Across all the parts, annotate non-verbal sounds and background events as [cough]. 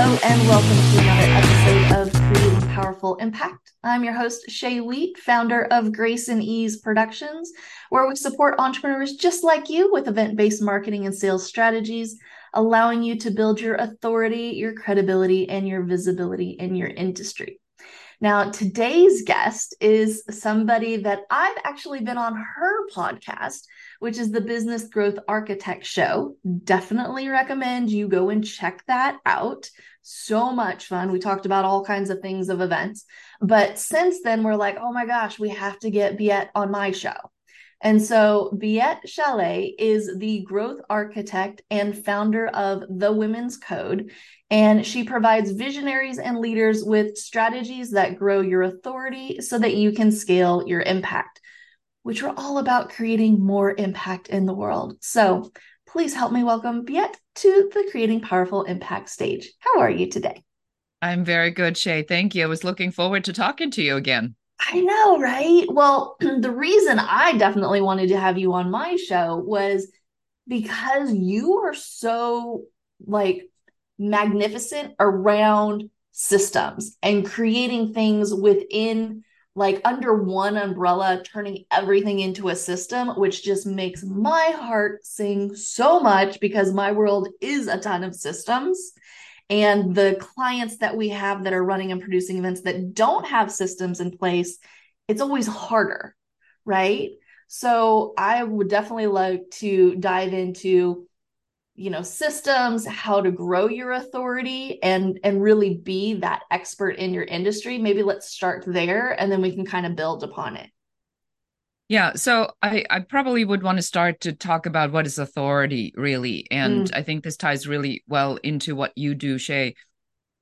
Hello, and welcome to another episode of Creating Powerful Impact. I'm your host, Shay Wheat, founder of Grace and Ease Productions, where we support entrepreneurs just like you with event based marketing and sales strategies, allowing you to build your authority, your credibility, and your visibility in your industry. Now, today's guest is somebody that I've actually been on her podcast, which is the Business Growth Architect Show. Definitely recommend you go and check that out. So much fun. We talked about all kinds of things of events. But since then, we're like, oh my gosh, we have to get Beate on my show. And so Beate Chelette is the growth architect and founder of The Women's Code. And she provides visionaries and leaders with strategies that grow your authority so that you can scale your impact, which are all about creating more impact in the world. So please help me welcome Beate to the Creating Powerful Impact stage. How are you today? I'm very good, Shay. Thank you. I was looking forward to talking to you again. I know, right? Well, [clears throat] the reason I definitely wanted to have you on my show was because you are so like magnificent around systems and creating things within like under one umbrella, turning everything into a system, which just makes my heart sing so much because my world is a ton of systems. And the clients that we have that are running and producing events that don't have systems in place, it's always harder, right? So I would definitely like to dive into you know systems how to grow your authority and and really be that expert in your industry maybe let's start there and then we can kind of build upon it yeah, so I, I probably would want to start to talk about what is authority really. And mm. I think this ties really well into what you do, Shay,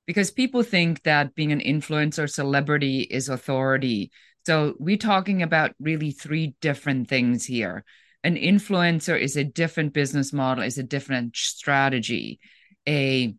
because people think that being an influencer celebrity is authority. So we're talking about really three different things here. An influencer is a different business model, is a different strategy. A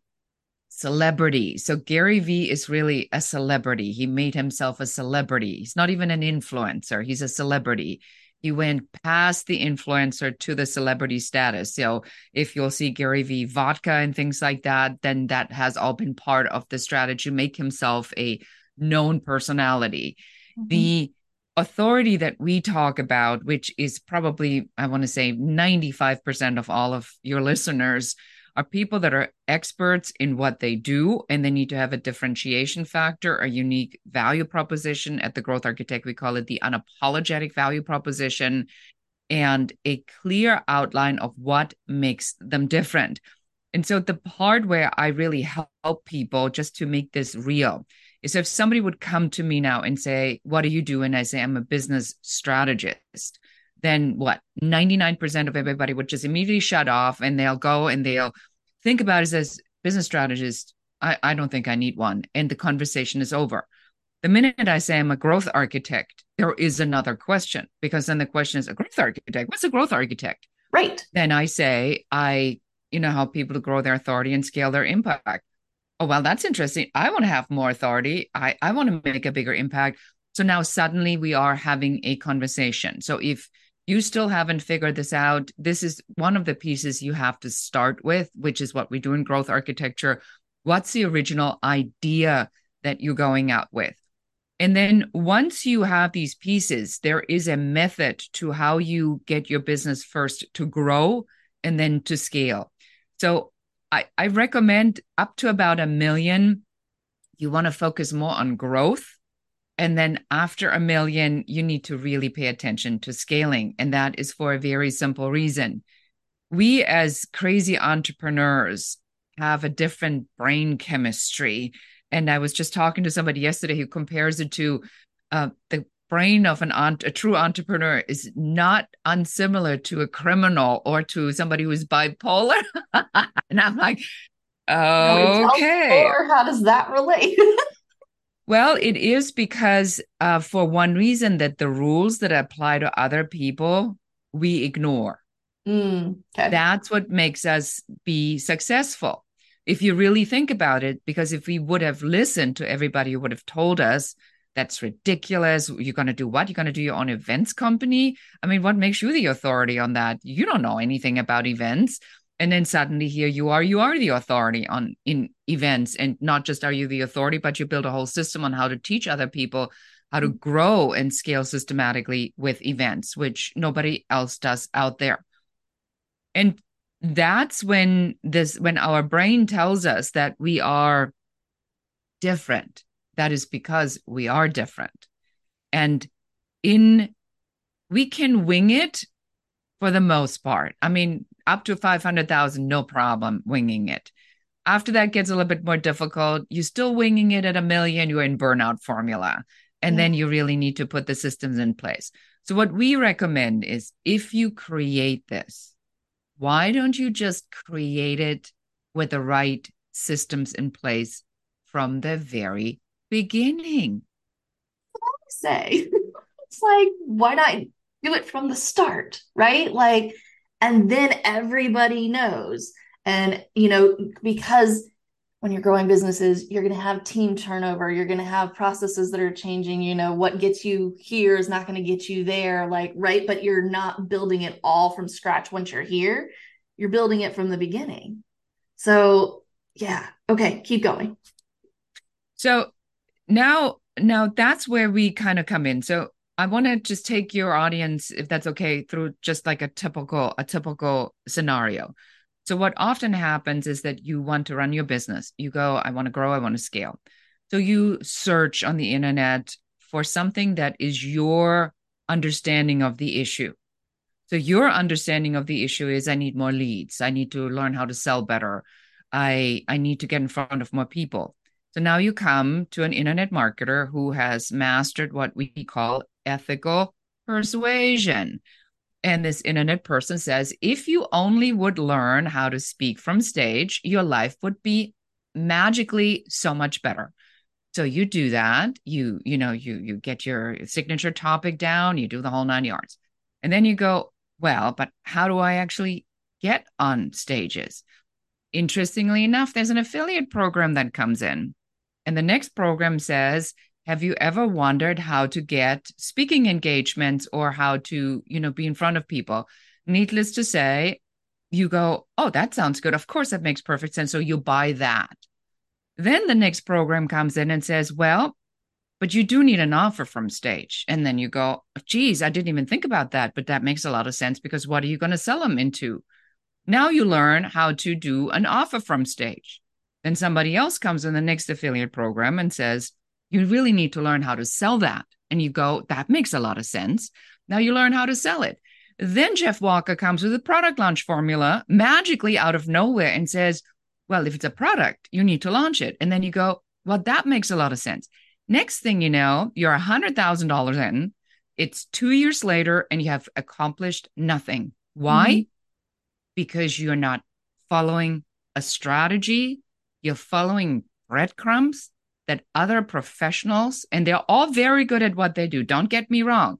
celebrity. So Gary Vee is really a celebrity. He made himself a celebrity. He's not even an influencer, he's a celebrity. He went past the influencer to the celebrity status. So if you'll see Gary Vee vodka and things like that, then that has all been part of the strategy, make himself a known personality. Mm-hmm. The authority that we talk about, which is probably, I want to say 95% of all of your listeners, are people that are experts in what they do and they need to have a differentiation factor, a unique value proposition. At the Growth Architect, we call it the unapologetic value proposition and a clear outline of what makes them different. And so the part where I really help people just to make this real is if somebody would come to me now and say, What do you do? And I say, I'm a business strategist. Then what? 99% of everybody would just immediately shut off and they'll go and they'll think about it as business strategist I, I don't think i need one and the conversation is over. The minute i say i'm a growth architect there is another question because then the question is a growth architect? What's a growth architect? Right. Then i say i you know help people to grow their authority and scale their impact oh well that's interesting i want to have more authority i i want to make a bigger impact so now suddenly we are having a conversation so if you still haven't figured this out, this is one of the pieces you have to start with, which is what we do in growth architecture. What's the original idea that you're going out with? And then once you have these pieces, there is a method to how you get your business first to grow and then to scale. So I, I recommend up to about a million. You want to focus more on growth and then after a million, you need to really pay attention to scaling. And that is for a very simple reason. We, as crazy entrepreneurs, have a different brain chemistry. And I was just talking to somebody yesterday who compares it to uh, the brain of an a true entrepreneur is not unsimilar to a criminal or to somebody who's bipolar. [laughs] and I'm like, okay. Or how does that relate? [laughs] Well, it is because, uh, for one reason, that the rules that apply to other people we ignore. Mm, okay. That's what makes us be successful. If you really think about it, because if we would have listened to everybody who would have told us that's ridiculous, you're going to do what? You're going to do your own events company? I mean, what makes you the authority on that? You don't know anything about events. and then suddenly here you are you are the authority on in events and not just are you the authority but you build a whole system on how to teach other people how to mm. grow and scale systematically with events which nobody else does out there and that's when this when our brain tells us that we are different that is because we are different. And in we can wing it for the most part. I mean up to 500,000 no problem winging it. After that gets a little bit more difficult you're still winging it at a million you're in burnout formula. And yeah. then you really need to put the systems in place. So what we recommend is if you create this why don't you just create it with the right systems in place from the very beginning? Say it's like, why not do it from the start, right? Like, and then everybody knows. And, you know, because when you're growing businesses, you're going to have team turnover. You're going to have processes that are changing. You know, what gets you here is not going to get you there, like, right? But you're not building it all from scratch once you're here. You're building it from the beginning. So, yeah. Okay. Keep going. So now, now that's where we kind of come in. So I want to just take your audience, if that's okay, through just like a typical, a typical scenario. So what often happens is that you want to run your business. You go, I want to grow, I want to scale. So you search on the internet for something that is your understanding of the issue. So your understanding of the issue is I need more leads. I need to learn how to sell better. I I need to get in front of more people. So now you come to an internet marketer who has mastered what we call ethical persuasion. And this internet person says, if you only would learn how to speak from stage, your life would be magically so much better. So you do that, you, you know, you you get your signature topic down, you do the whole nine yards. And then you go, well, but how do I actually get on stages? Interestingly enough, there's an affiliate program that comes in. And the next program says, have you ever wondered how to get speaking engagements or how to you know be in front of people? Needless to say you go oh that sounds good. Of course that makes perfect sense. So you buy that. Then the next program comes in and says well but you do need an offer from stage. And then you go geez i didn't even think about that but that makes a lot of sense because what are you going to sell them into? Now you learn how to do an offer from stage then somebody else comes in the next affiliate program and says you really need to learn how to sell that. And you go, that makes a lot of sense. Now you learn how to sell it. Then Jeff Walker comes with a product launch formula magically out of nowhere and says, well, if it's a product, you need to launch it. And then you go, well, that makes a lot of sense. Next thing you know, you're $100,000 in. It's two years later and you have accomplished nothing. Why? Mm-hmm. Because you're not following a strategy, you're following breadcrumbs that other professionals, and they're all very good at what they do, don't get me wrong,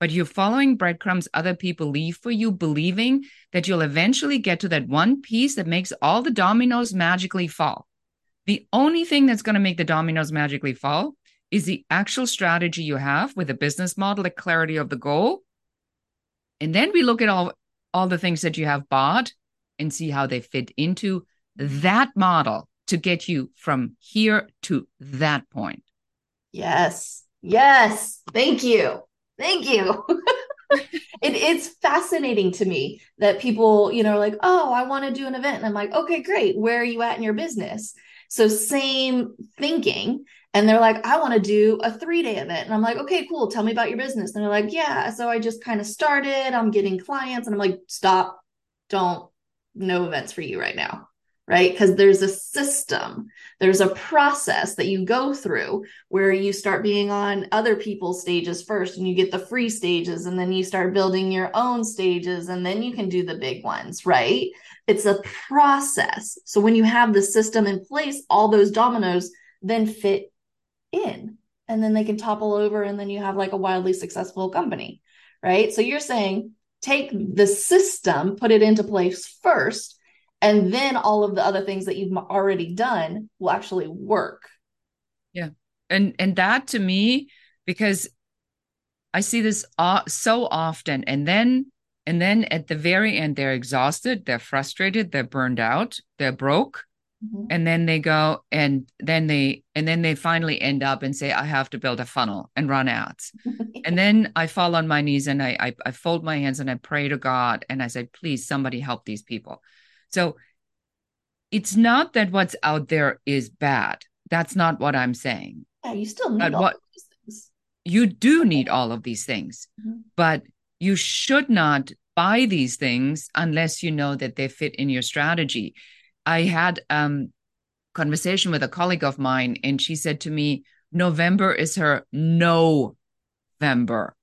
but you're following breadcrumbs other people leave for you, believing that you'll eventually get to that one piece that makes all the dominoes magically fall. The only thing that's going to make the dominoes magically fall is the actual strategy you have with a business model, the clarity of the goal. And then we look at all, all the things that you have bought and see how they fit into that model to get you from here to that point. Yes. Yes. Thank you. Thank you. [laughs] it, it's fascinating to me that people, you know, like, oh, I want to do an event. And I'm like, okay, great. Where are you at in your business? So, same thinking. And they're like, I want to do a three day event. And I'm like, okay, cool. Tell me about your business. And they're like, yeah. So I just kind of started. I'm getting clients. And I'm like, stop. Don't, no events for you right now right? Because there's a system, there's a process that you go through where you start being on other people's stages first and you get the free stages and then you start building your own stages and then you can do the big ones, right? It's a process. So when you have the system in place, all those dominoes then fit in and then they can topple over and then you have like a wildly successful company, right? So you're saying take the system, put it into place first and then all of the other things that you've already done will actually work yeah and and that to me because i see this so often and then And then at the very end, they're exhausted, they're frustrated, they're burned out, they're broke. Mm-hmm. And then they go and then they and then they finally end up and say, I have to build a funnel and run ads. [laughs] and then I fall on my knees and I, I I fold my hands and I pray to God and I say, please, somebody help these people. So it's not that what's out there is bad. That's not what I'm saying. Yeah, you still need but all what, these things. You do need all of these things, mm-hmm. but you should not buy these things unless you know that they fit in your strategy. I had um conversation with a colleague of mine and she said to me November is her November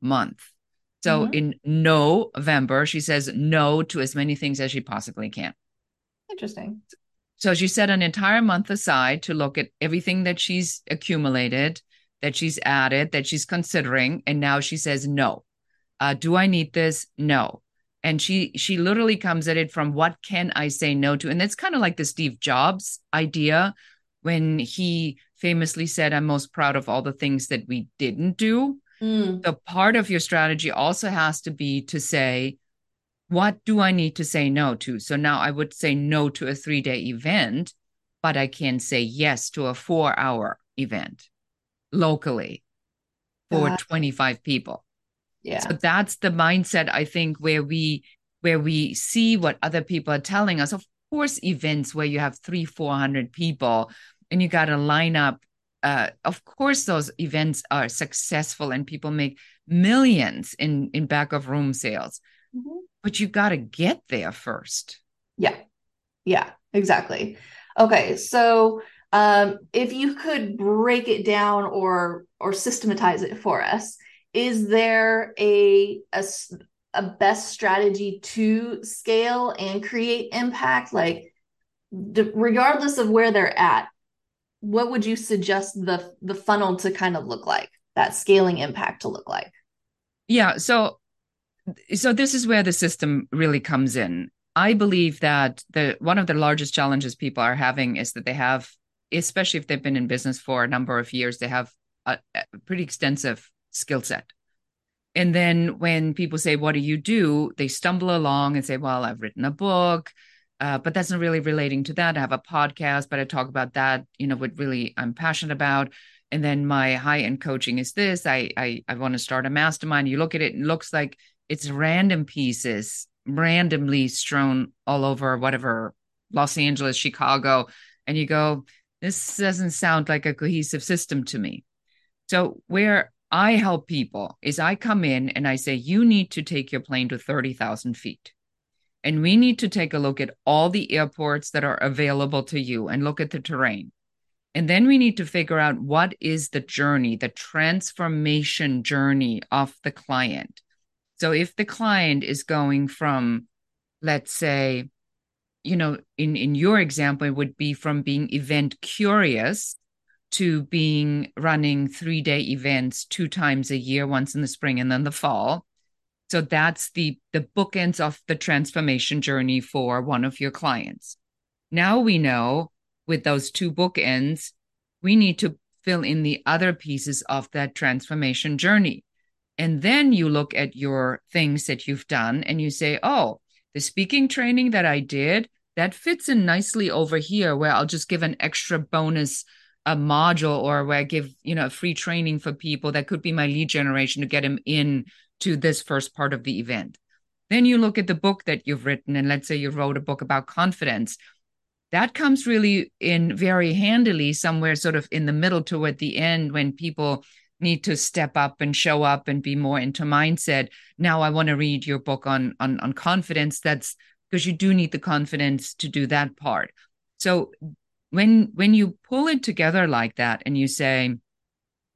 month. So mm-hmm. in November she says no to as many things as she possibly can. Interesting. So she set an entire month aside to look at everything that she's accumulated, that she's added, that she's considering, and now she says no. Uh, do I need this? No. And she she literally comes at it from what can I say no to? And it's kind of like the Steve Jobs idea when he famously said, I'm most proud of all the things that we didn't do. Mm. The part of your strategy also has to be to say, what do I need to say no to? So now I would say no to a three day event, but I can say yes to a four hour event locally for 25 people. Yeah. So that's the mindset I think where we where we see what other people are telling us. Of course, events where you have three, four hundred people and you got to line up. Uh, of course, those events are successful and people make millions in in back of room sales. Mm-hmm but you've got to get there first. Yeah. Yeah, exactly. Okay. So, um, if you could break it down or or systematize it for us, is there a, a a best strategy to scale and create impact? Like, d- regardless of where they're at, what would you suggest the the funnel to kind of look like? That scaling impact to look like? Yeah. So so this is where the system really comes in. I believe that the one of the largest challenges people are having is that they have, especially if they've been in business for a number of years, they have a, a pretty extensive skill set. And then when people say, "What do you do?" they stumble along and say, "Well, I've written a book." Uh, but that's not really relating to that. I have a podcast, but I talk about that, you know, what really I'm passionate about. And then my high end coaching is this. I I, I want to start a mastermind. You look at it, it looks like it's random pieces randomly strewn all over whatever Los Angeles, Chicago, and you go, this doesn't sound like a cohesive system to me. So where I help people is I come in and I say, you need to take your plane to 30,000 feet. And we need to take a look at all the airports that are available to you and look at the terrain. And then we need to figure out what is the journey, the transformation journey of the client. So if the client is going from, let's say, you know, in, in your example, it would be from being event curious to being running three day events two times a year, once in the spring and then the fall. So that's the the bookends of the transformation journey for one of your clients. Now we know with those two bookends, we need to fill in the other pieces of that transformation journey. And then you look at your things that you've done and you say, oh, the speaking training that I did, that fits in nicely over here where I'll just give an extra bonus a module or where I give, you know, a free training for people that could be my lead generation to get them in to this first part of the event. Then you look at the book that you've written and let's say you wrote a book about confidence. That comes really in very handily somewhere sort of in the middle toward the end when people need to step up and show up and be more into mindset. Now i want to read your book on on on confidence. That's because you do need the confidence to do that part. So when when you pull it together like that and you say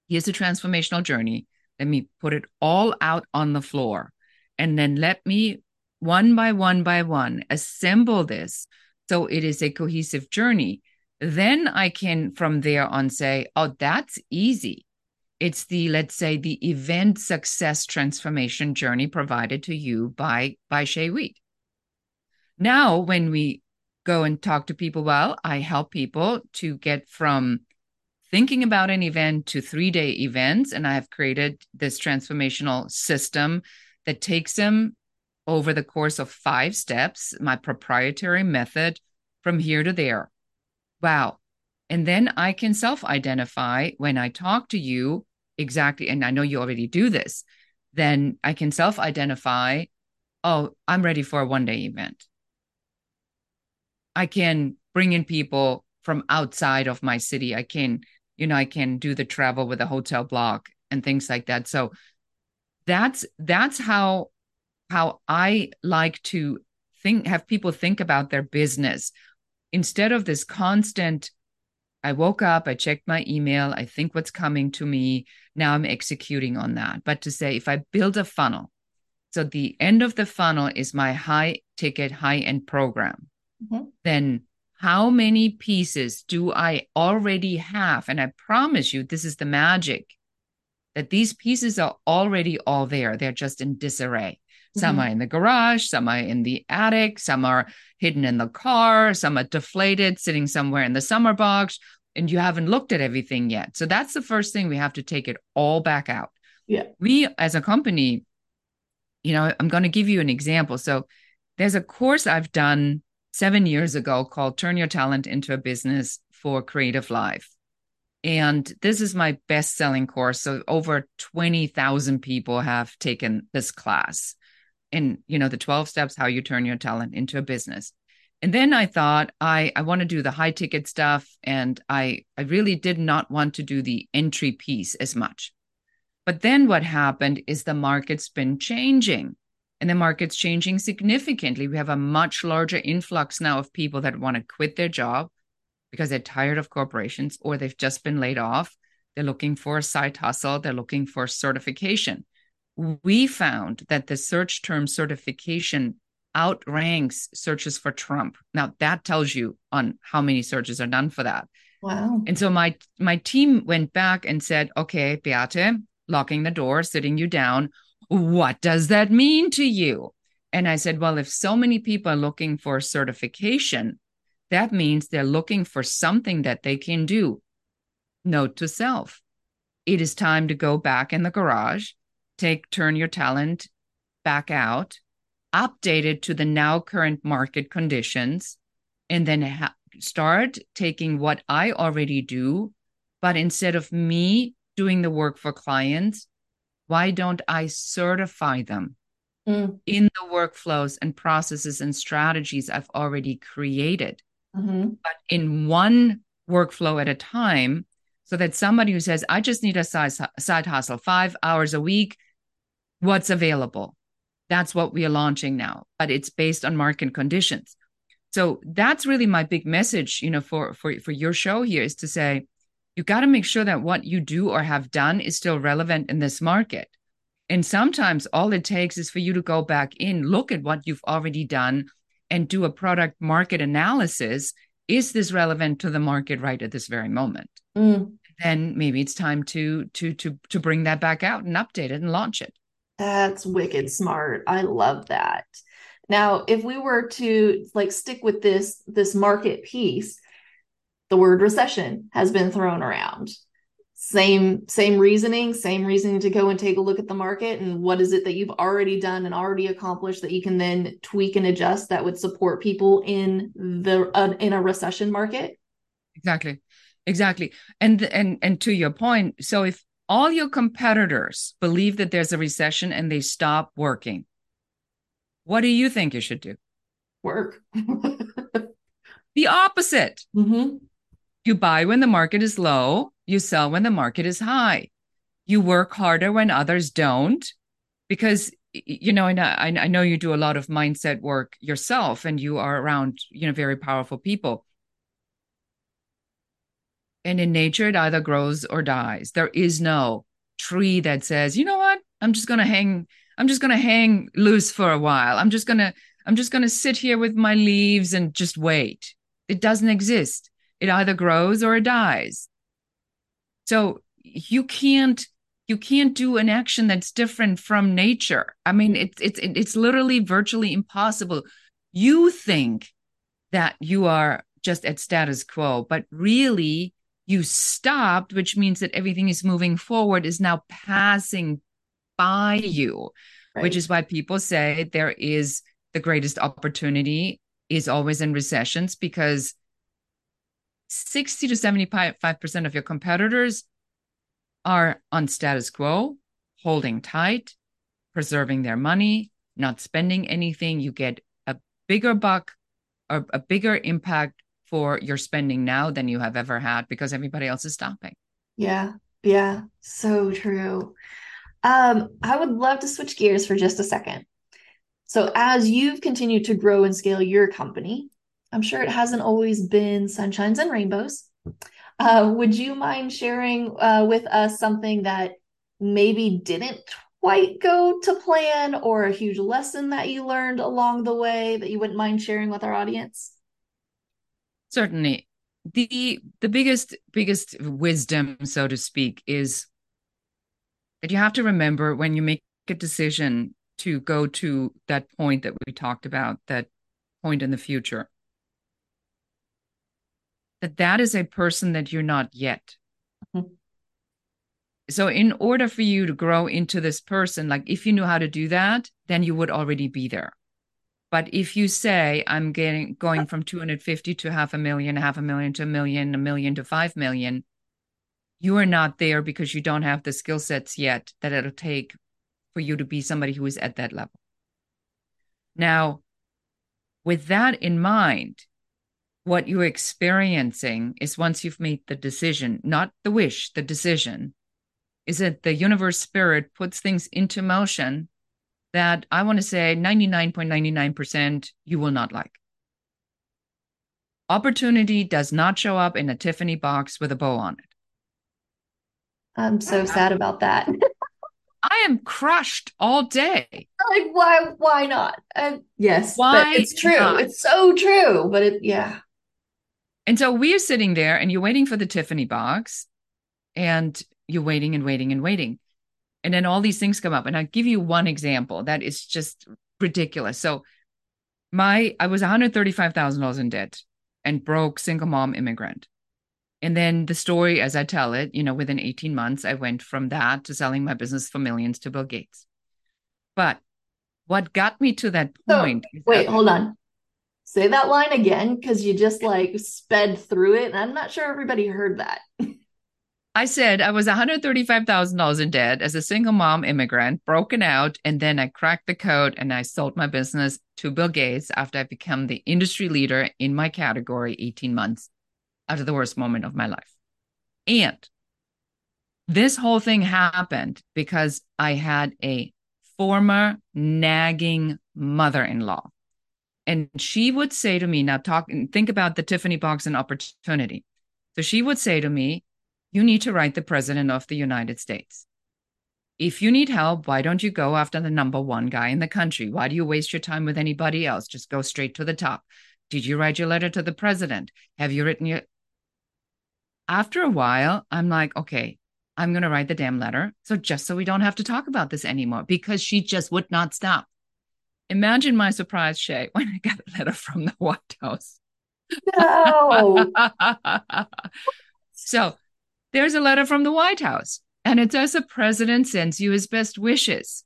here's a transformational journey. Let me put it all out on the floor. And then let me one by one by one assemble this so it is a cohesive journey. Then i can from there on say oh that's easy it's the let's say the event success transformation journey provided to you by by Shay Wheat. Now, when we go and talk to people, well, I help people to get from thinking about an event to three day events, and I have created this transformational system that takes them over the course of five steps, my proprietary method from here to there. Wow. And then I can self identify when I talk to you exactly. And I know you already do this. Then I can self identify, oh, I'm ready for a one day event. I can bring in people from outside of my city. I can, you know, I can do the travel with a hotel block and things like that. So that's that's how how I like to think have people think about their business instead of this constant I woke up, I checked my email, I think what's coming to me, now I'm executing on that. But to say if I build a funnel, so the end of the funnel is my high ticket, high end program, mm-hmm. then how many pieces do I already have? And I promise you, this is the magic that these pieces are already all there. They're just in disarray. Some mm-hmm. are in the garage, some are in the attic, some are hidden in the car, some are deflated, sitting somewhere in the summer box, and you haven't looked at everything yet. So that's the first thing we have to take it all back out. Yeah. We as a company, you know, I'm going to give you an example. So there's a course I've done seven years ago called Turn Your Talent into a Business for CreativeLive. And this is my best selling course. So over 20,000 people have taken this class in, you know, the 12 steps how you turn your talent into a business. And then I thought I, I want to do the high ticket stuff. And I, I really did not want to do the entry piece as much. But then what happened is the market's been changing and the market's changing significantly. We have a much larger influx now of people that want to quit their job because they're tired of corporations or they've just been laid off. They're looking for a side hustle, they're looking for certification. We found that the search term certification outranks searches for Trump. Now that tells you on how many searches are done for that. Wow. And so my my team went back and said, "Okay, Beate, locking the door, sitting you down, what does that mean to you?" And I said, "Well, if so many people are looking for certification, that means they're looking for something that they can do. Note to self it is time to go back in the garage, take turn your talent back out, update it to the now current market conditions, and then ha- start taking what I already do. But instead of me doing the work for clients, why don't I certify them mm. in the workflows and processes and strategies I've already created? mm-hmm. but in one workflow at a time so that somebody who says i just need a side, side hustle five hours a week what's available that's what we are launching now but it's based on market conditions. So that's really my big message you know for for for your show here is to say you got to make sure that what you do or have done is still relevant in this market. And sometimes all it takes is for you to go back in look at what you've already done and do a product market analysis. Is this relevant to the market right at this very moment? Mm. then maybe it's time to to to to bring that back out and update it and launch it that's wicked smart. I love that. Now if we were to like stick with this this market piece the word recession has been thrown around. Same same reasoning same reasoning to go and take a look at the market and what is it that you've already done and already accomplished that you can then tweak and adjust that would support people in the uh, in a recession market? Exactly. Exactly. And and and to your point so if all your competitors believe that there's a recession and they stop working. What do you think you should do? Work. The opposite. Mm-hmm. you buy when the market is low you sell when the market is high. You work harder when others don't because you know and I, I know you do a lot of mindset work yourself and you are around you know very powerful people and in nature it either grows or dies. There is no tree that says you know what? I'm just going to hang i'm just going to hang loose for a while. I'm just going to i'm just going to sit here with my leaves and just wait. It doesn't exist. It either grows or it dies. So you can't you can't do an action that's different from nature. I mean, it's it's it's literally virtually impossible. You think that you are just at status quo, but really you stopped, which means that everything is moving forward, is now passing by you. right. which is why people say there is the greatest opportunity is always in recessions because 60 to 75% of your competitors are on status quo, holding tight, preserving their money, not spending anything. You get a bigger buck or a bigger impact for your spending now than you have ever had because everybody else is stopping. Yeah. Yeah. So true. Um, I would love to switch gears for just a second. So, as you've continued to grow and scale your company, I'm sure it hasn't always been sunshines and rainbows. Uh, would you mind sharing uh, with us something that maybe didn't quite go to plan or a huge lesson that you learned along the way that you wouldn't mind sharing with our audience? Certainly. The the biggest biggest wisdom so to speak is that you have to remember when you make a decision to go to that point that we talked about that point in the future that that is a person that you're not yet. Mm-hmm. So in order for you to grow into this person like if you knew how to do that then you would already be there but if you say i'm getting going from 250 to half a million half a million to a million a million to 5 million you are not there because you don't have the skill sets yet that it'll take for you to be somebody who is at that level. Now with that in mind what you're experiencing is once you've made the decision not the wish the decision is that the universe spirit puts things into motion that I want to say 99.99% you will not like. Opportunity does not show up in a Tiffany box with a bow on it. I'm so sad about that. [laughs] I am crushed all day. Like why why not? Uh, yes, why it's true. Not? It's so true, but it yeah. And so we're sitting there and you're waiting for the Tiffany box and you're waiting and waiting and waiting. And then all these things come up. And I'll give you one example that is just ridiculous. So my I was $135,000 in debt and broke single mom immigrant. And then the story as I tell it, you know, within 18 months I went from that to selling my business for millions to Bill Gates. But what got me to that point so, Wait, that, hold on. Say that line again cuz you just like sped through it and I'm not sure everybody heard that. [laughs] I said I was $135,000 in debt as a single mom immigrant, broken out, and then I cracked the code and I sold my business to Bill Gates after I became the industry leader in my category 18 months after the worst moment of my life. And this whole thing happened because I had a former nagging mother in law. And she would say to me, now talk, think about the Tiffany box and opportunity. So she would say to me, you need to write the president of the United States. If you need help, why don't you go after the number one guy in the country? Why do you waste your time with anybody else? Just go straight to the top. Did you write your letter to the president? Have you written your. After a while, I'm like, okay, I'm going to write the damn letter. So just so we don't have to talk about this anymore, because she just would not stop. Imagine my surprise, Shay, [laughs] when I got a letter from the White House. No. [laughs] so there's a letter from the White House, and it says the president sends you his best wishes.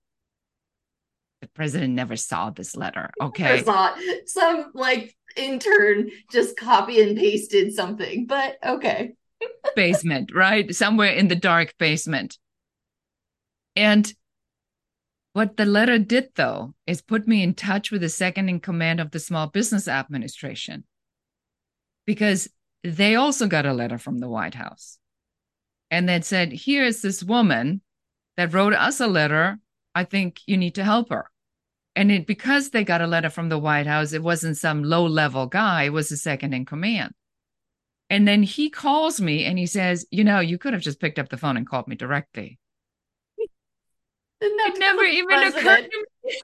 The president never saw this letter. Okay. Saw Some like intern just copy and pasted something, but okay. [laughs] basement, right? Somewhere in the dark basement. And what the letter did, though, is put me in touch with the second in command of the Small Business Administration because they also got a letter from the White House and then said, Here is this woman that wrote us a letter. I think you need to help her. And it, because they got a letter from the White House, it wasn't some low level guy, it was the second in command. And then he calls me and he says, You know, you could have just picked up the phone and called me directly. It never even president. occurred to me.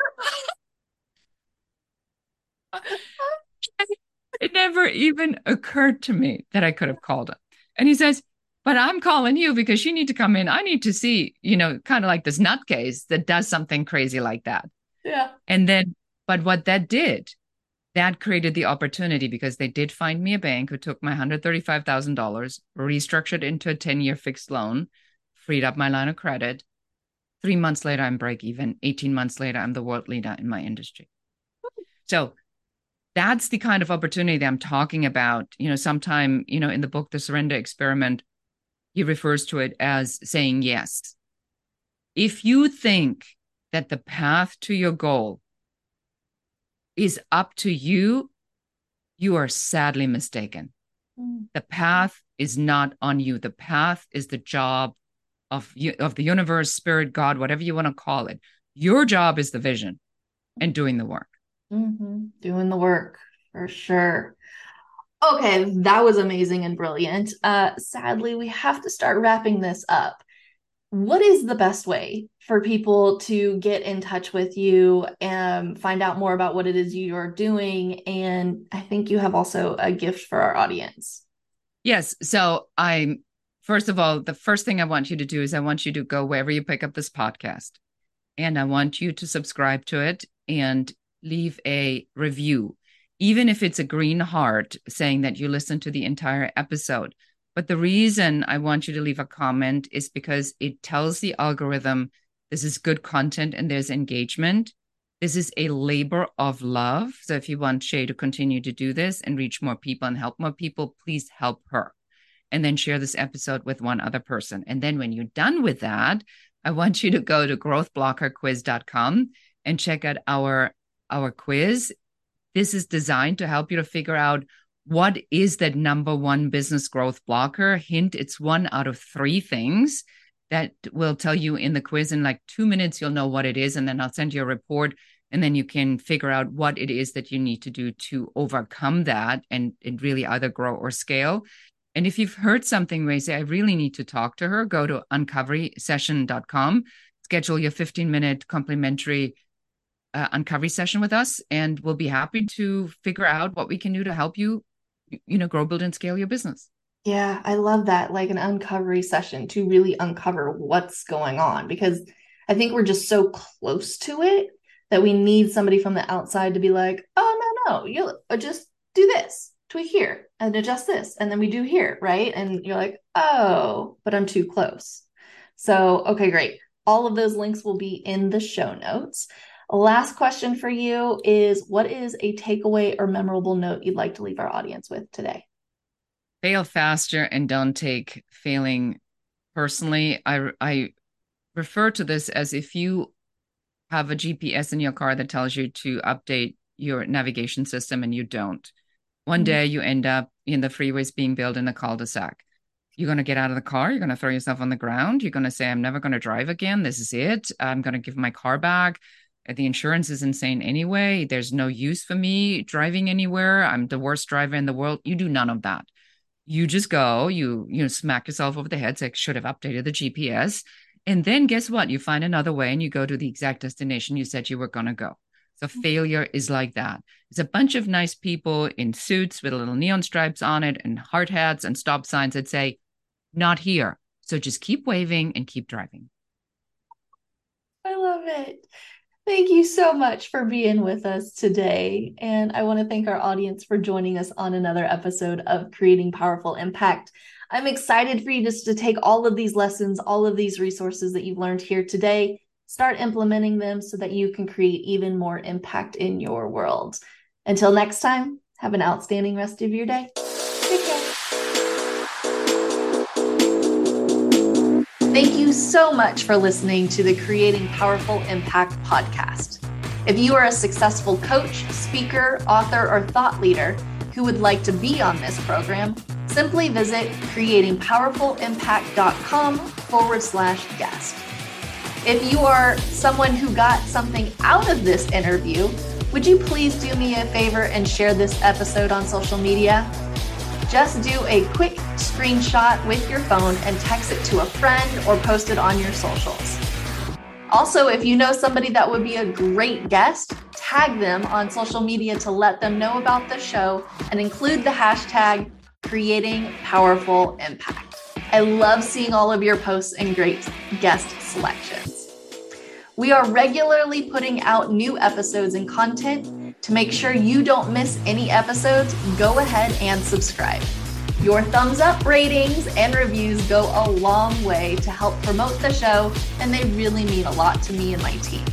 [laughs] it never even occurred to me that I could have called him. And he says, but I'm calling you because you need to come in. I need to see, you know, kind of like this nutcase that does something crazy like that. Yeah. And then, but what that did, that created the opportunity because they did find me a bank who took my $135,000, restructured into a 10 year fixed loan, freed up my line of credit, Three months later, I'm break even. 18 months later, I'm the world leader in my industry. So that's the kind of opportunity that I'm talking about. You know, sometime, you know, in the book, The Surrender Experiment, he refers to it as saying yes. If you think that the path to your goal is up to you, you are sadly mistaken. Mm. The path is not on you. The path is the job of you, of the universe, spirit, God, whatever you want to call it. Your job is the vision and doing the work. Mm-hmm. Doing the work for sure. Okay, that was amazing and brilliant. Uh, sadly, we have to start wrapping this up. What is the best way for people to get in touch with you and find out more about what it is you're doing? And I think you have also a gift for our audience. Yes. So I'm first of all, the first thing I want you to do is I want you to go wherever you pick up this podcast and I want you to subscribe to it and leave a review, even if it's a green heart saying that you listened to the entire episode. But the reason I want you to leave a comment is because it tells the algorithm this is good content and there's engagement. This is a labor of love. So if you want Shay to continue to do this and reach more people and help more people, please help her. And then share this episode with one other person. And then when you're done with that, I want you to go to growthblockerquiz.com and check out our our quiz. This is designed to help you to figure out what is that number one business growth blocker. Hint, it's one out of three things that will tell you in the quiz in like two minutes you'll know what it is and then i'll send you a report and then you can figure out what it is that you need to do to overcome that and, and really either grow or scale and if you've heard something where you say i really need to talk to her go to uncoverysession.com schedule your 15 minute complimentary uh, uncovery session with us and we'll be happy to figure out what we can do to help you you know grow build and scale your business yeah, I love that. Like an uncovery session to really uncover what's going on because I think we're just so close to it that we need somebody from the outside to be like, oh, no, no, you uh, just do this, tweak here and adjust this. And then we do here, right? And you're like, oh, but I'm too close. So, okay, great. All of those links will be in the show notes. Last question for you is what is a takeaway or memorable note you'd like to leave our audience with today? fail faster and don't take failing personally. I I refer to this as if you have a GPS in your car that tells you to update your navigation system and you don't. One mm-hmm. day you end up in the freeways being built in a cul-de-sac. You're going to get out of the car. You're going to throw yourself on the ground. You're going to say, I'm never going to drive again. This is it. I'm going to give my car back. The insurance is insane anyway. There's no use for me driving anywhere. I'm the worst driver in the world. You do none of that you just go, you you know, smack yourself over the head, say, should have updated the GPS. And then guess what? You find another way and you go to the exact destination you said you were gonna go. So mm-hmm. failure is like that. It's a bunch of nice people in suits with little neon stripes on it and hard hats and stop signs that say, not here. So just keep waving and keep driving. I love it. Thank you so much for being with us today. And I want to thank our audience for joining us on another episode of Creating Powerful Impact. I'm excited for you just to take all of these lessons, all of these resources that you've learned here today, start implementing them so that you can create even more impact in your world. Until next time, have an outstanding rest of your day. Thank you so much for listening to the Creating Powerful Impact podcast. If you are a successful coach, speaker, author, or thought leader who would like to be on this program, simply visit creatingpowerfulimpact.com forward slash guest. If you are someone who got something out of this interview, would you please do me a favor and share this episode on social media? Just do a quick screenshot with your phone and text it to a friend or post it on your socials. Also, if you know somebody that would be a great guest, tag them on social media to let them know about the show and include the hashtag creating powerful impact. I love seeing all of your posts and great guest selections. We are regularly putting out new episodes and content to make sure you don't miss any episodes, go ahead and subscribe. Your thumbs up ratings and reviews go a long way to help promote the show, and they really mean a lot to me and my team.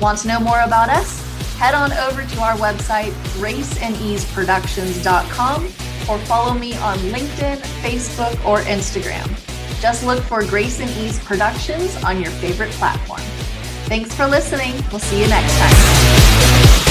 Want to know more about us? Head on over to our website, graceandeaseproductions.com, or follow me on LinkedIn, Facebook, or Instagram. Just look for Grace and Ease Productions on your favorite platform. Thanks for listening. We'll see you next time.